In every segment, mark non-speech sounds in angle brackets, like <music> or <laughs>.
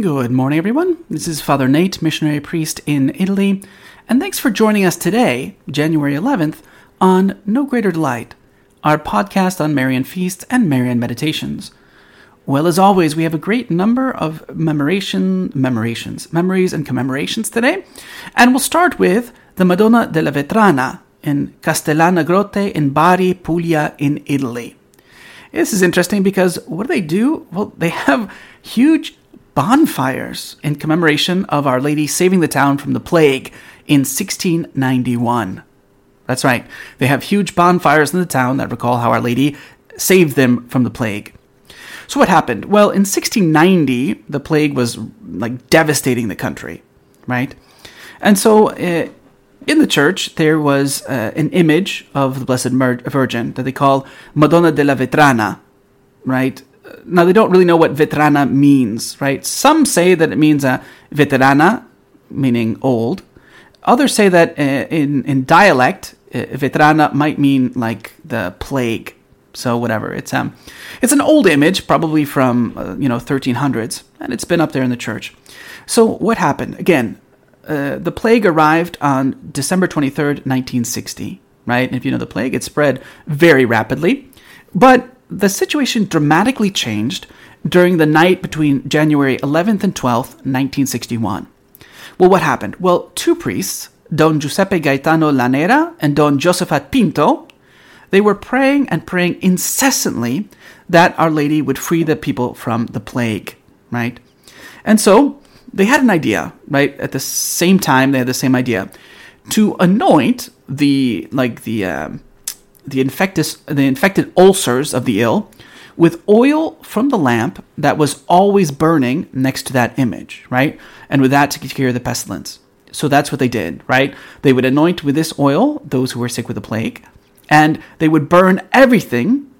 Good morning, everyone. This is Father Nate, missionary priest in Italy, and thanks for joining us today, January 11th, on No Greater Delight, our podcast on Marian feasts and Marian meditations. Well, as always, we have a great number of memoration, memorations, memories, and commemorations today, and we'll start with the Madonna della Vetrana in Castellana Grotte in Bari, Puglia, in Italy. This is interesting because what do they do? Well, they have huge bonfires in commemoration of Our Lady saving the town from the plague in 1691. That's right. They have huge bonfires in the town that recall how Our Lady saved them from the plague. So what happened? Well, in 1690, the plague was like devastating the country, right? And so uh, in the church, there was uh, an image of the Blessed Virgin that they call Madonna della Vetrana, right? Now, they don't really know what vetrana means, right? Some say that it means a veterana, meaning old. Others say that uh, in, in dialect, uh, vetrana might mean like the plague. So whatever, it's um, it's an old image, probably from uh, you know 1300s, and it's been up there in the church. So what happened? Again, uh, the plague arrived on December 23rd, 1960, right? And if you know the plague, it spread very rapidly. But the situation dramatically changed during the night between January 11th and 12th, 1961. Well, what happened? Well, two priests, Don Giuseppe Gaetano Lanera and Don Josephat Pinto, they were praying and praying incessantly that Our Lady would free the people from the plague, right? And so they had an idea, right? At the same time, they had the same idea to anoint the like the um, the infected the infected ulcers of the ill with oil from the lamp that was always burning next to that image, right? And with that to cure the pestilence. So that's what they did, right? They would anoint with this oil those who were sick with the plague, and they would burn everything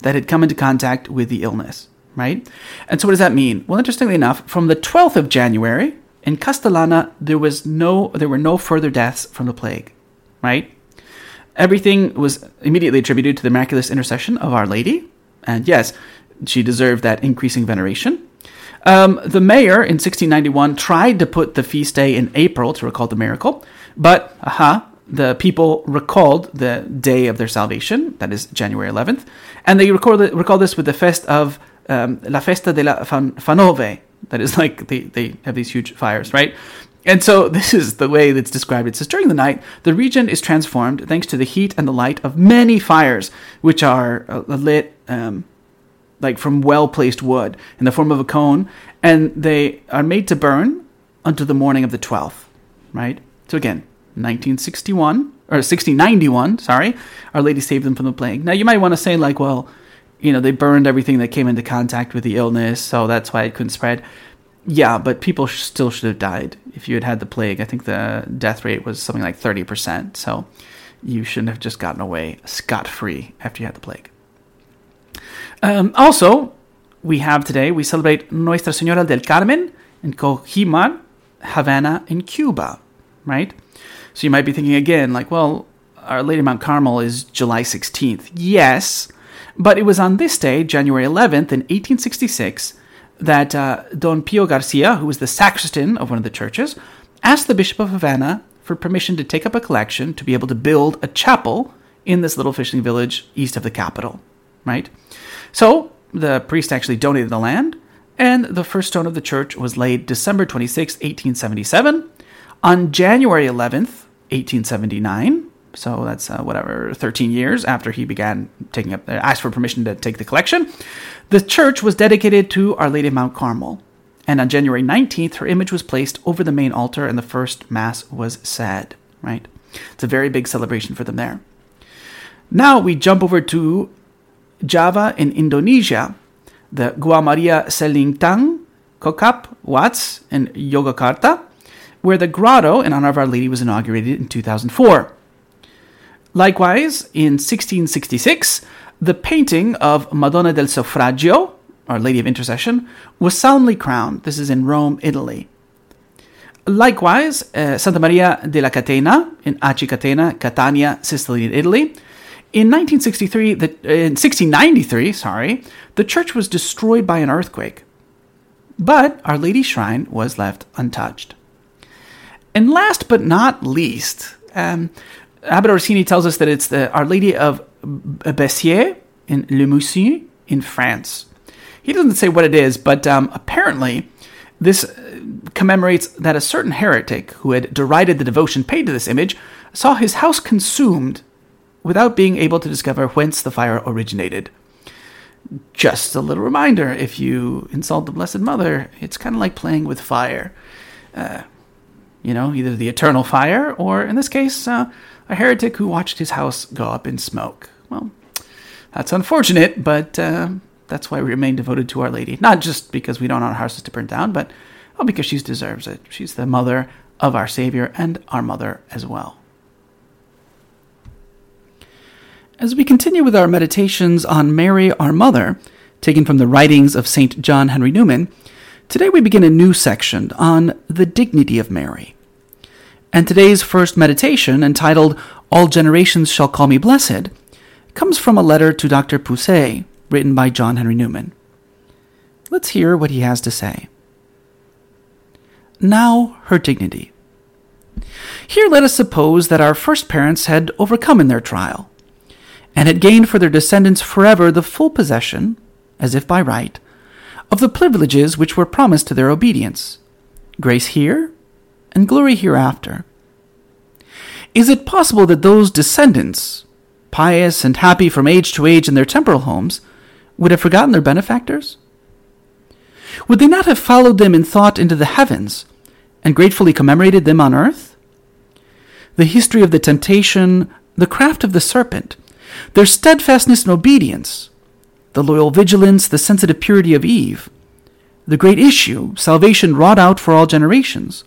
that had come into contact with the illness right? And so what does that mean? Well, interestingly enough, from the 12th of January in Castellana, there was no there were no further deaths from the plague, right? Everything was immediately attributed to the miraculous intercession of Our Lady, and yes, she deserved that increasing veneration. Um, the mayor in 1691 tried to put the feast day in April to recall the miracle, but aha, the people recalled the day of their salvation, that is January 11th, and they recall, recall this with the fest of um, La Festa de la Fan- Fanove. That is like they, they have these huge fires, right? And so <laughs> this is the way that's described. It says during the night, the region is transformed thanks to the heat and the light of many fires, which are uh, lit um, like from well placed wood in the form of a cone, and they are made to burn until the morning of the 12th, right? So again, 1961 or 1691, sorry, Our Lady saved them from the plague. Now you might want to say like, well, you know, they burned everything that came into contact with the illness, so that's why it couldn't spread. Yeah, but people still should have died if you had had the plague. I think the death rate was something like 30%, so you shouldn't have just gotten away scot free after you had the plague. Um, also, we have today, we celebrate Nuestra Senora del Carmen in Cojimar, Havana, in Cuba, right? So you might be thinking again, like, well, Our Lady Mount Carmel is July 16th. Yes, but it was on this day, January 11th, in 1866, that uh, Don Pio Garcia, who was the sacristan of one of the churches, asked the Bishop of Havana for permission to take up a collection to be able to build a chapel in this little fishing village east of the capital, right? So the priest actually donated the land, and the first stone of the church was laid December 26, 1877. On January 11th, 1879, so that's uh, whatever 13 years after he began taking up uh, asked for permission to take the collection. The church was dedicated to our lady of mount carmel. And on january 19th her image was placed over the main altar and the first mass was said right? It's a very big celebration for them there. Now we jump over to java in indonesia. The gua maria selintang kokap Wat and yogyakarta where the grotto in honor of our lady was inaugurated in 2004 Likewise, in 1666, the painting of Madonna del Suffragio, Our Lady of Intercession, was solemnly crowned. This is in Rome, Italy. Likewise, uh, Santa Maria della Catena in Aci Catena, Catania, Sicily, Italy. In 1963, the, in 1693, sorry, the church was destroyed by an earthquake. but Our Lady's shrine was left untouched. And last but not least, um, Abbot Orsini tells us that it's the Our Lady of Bessières in Le Mousson in France. He doesn't say what it is, but um, apparently this uh, commemorates that a certain heretic who had derided the devotion paid to this image saw his house consumed without being able to discover whence the fire originated. Just a little reminder if you insult the Blessed Mother, it's kind of like playing with fire. Uh, you know, either the eternal fire, or in this case, uh, a heretic who watched his house go up in smoke. Well, that's unfortunate, but uh, that's why we remain devoted to Our Lady. Not just because we don't want our houses to burn down, but well, because she deserves it. She's the mother of our Savior and our mother as well. As we continue with our meditations on Mary, our mother, taken from the writings of St. John Henry Newman, today we begin a new section on the dignity of Mary. And today's first meditation, entitled All Generations Shall Call Me Blessed, comes from a letter to Dr. Pusey, written by John Henry Newman. Let's hear what he has to say. Now, her dignity. Here let us suppose that our first parents had overcome in their trial, and had gained for their descendants forever the full possession, as if by right, of the privileges which were promised to their obedience, grace here and glory hereafter. Is it possible that those descendants, pious and happy from age to age in their temporal homes, would have forgotten their benefactors? Would they not have followed them in thought into the heavens and gratefully commemorated them on earth? The history of the temptation, the craft of the serpent, their steadfastness and obedience, the loyal vigilance, the sensitive purity of Eve, the great issue, salvation wrought out for all generations,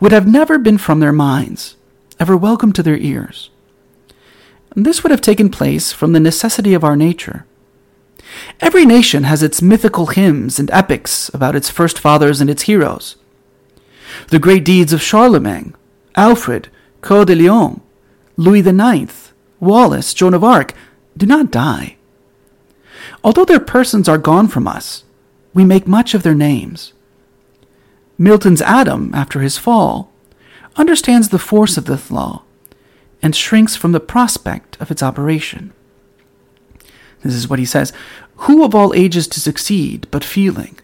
would have never been from their minds, ever welcome to their ears. And this would have taken place from the necessity of our nature Every nation has its mythical hymns and epics about its first fathers and its heroes. The great deeds of Charlemagne, Alfred, Coeur de Lion, Louis IX, Wallace, Joan of Arc do not die. Although their persons are gone from us, we make much of their names. Milton's Adam, after his fall, understands the force of this law and shrinks from the prospect of its operation. This is what he says Who of all ages to succeed but feeling?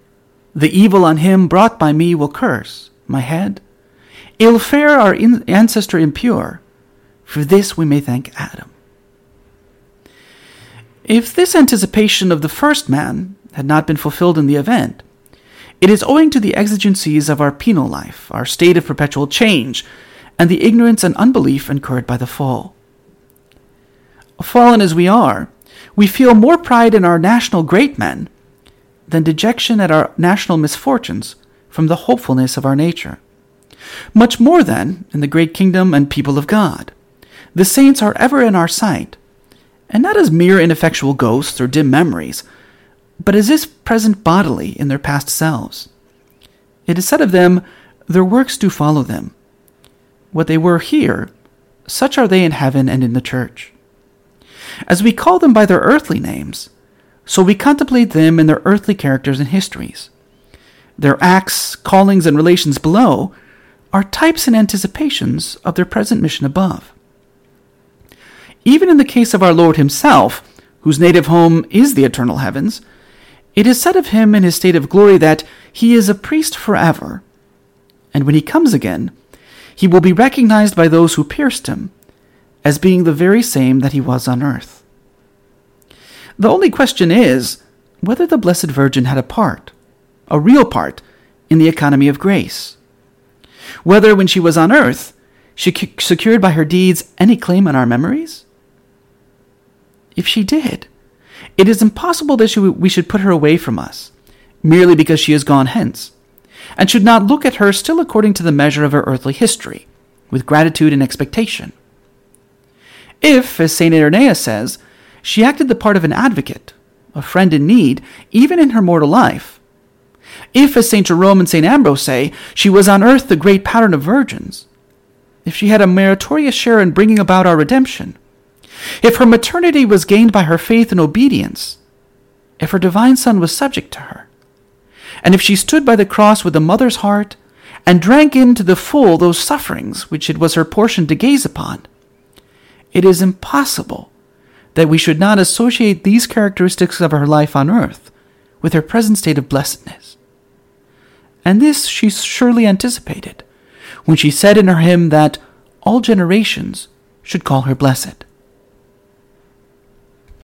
The evil on him brought by me will curse my head. Ill fare our ancestor impure. For this we may thank Adam. If this anticipation of the first man had not been fulfilled in the event, it is owing to the exigencies of our penal life, our state of perpetual change, and the ignorance and unbelief incurred by the fall. Fallen as we are, we feel more pride in our national great men than dejection at our national misfortunes from the hopefulness of our nature. Much more than in the great kingdom and people of God. The saints are ever in our sight, and not as mere ineffectual ghosts or dim memories, but as if present bodily in their past selves. It is said of them, Their works do follow them. What they were here, such are they in heaven and in the church as we call them by their earthly names, so we contemplate them in their earthly characters and histories. Their acts, callings, and relations below are types and anticipations of their present mission above. Even in the case of our Lord Himself, whose native home is the eternal heavens, it is said of Him in His state of glory that He is a priest forever, and when He comes again, He will be recognized by those who pierced Him as being the very same that he was on earth. The only question is whether the Blessed Virgin had a part, a real part, in the economy of grace. Whether, when she was on earth, she secured by her deeds any claim on our memories? If she did, it is impossible that we should put her away from us, merely because she has gone hence, and should not look at her still according to the measure of her earthly history, with gratitude and expectation. If, as St. Irenaeus says, she acted the part of an advocate, a friend in need, even in her mortal life. If, as St. Jerome and St. Ambrose say, she was on earth the great pattern of virgins. If she had a meritorious share in bringing about our redemption. If her maternity was gained by her faith and obedience. If her divine Son was subject to her. and if she stood by the cross with a mother's heart, and drank in to the full those sufferings which it was her portion to gaze upon, it is impossible that we should not associate these characteristics of her life on earth with her present state of blessedness. And this she surely anticipated when she said in her hymn that all generations should call her blessed.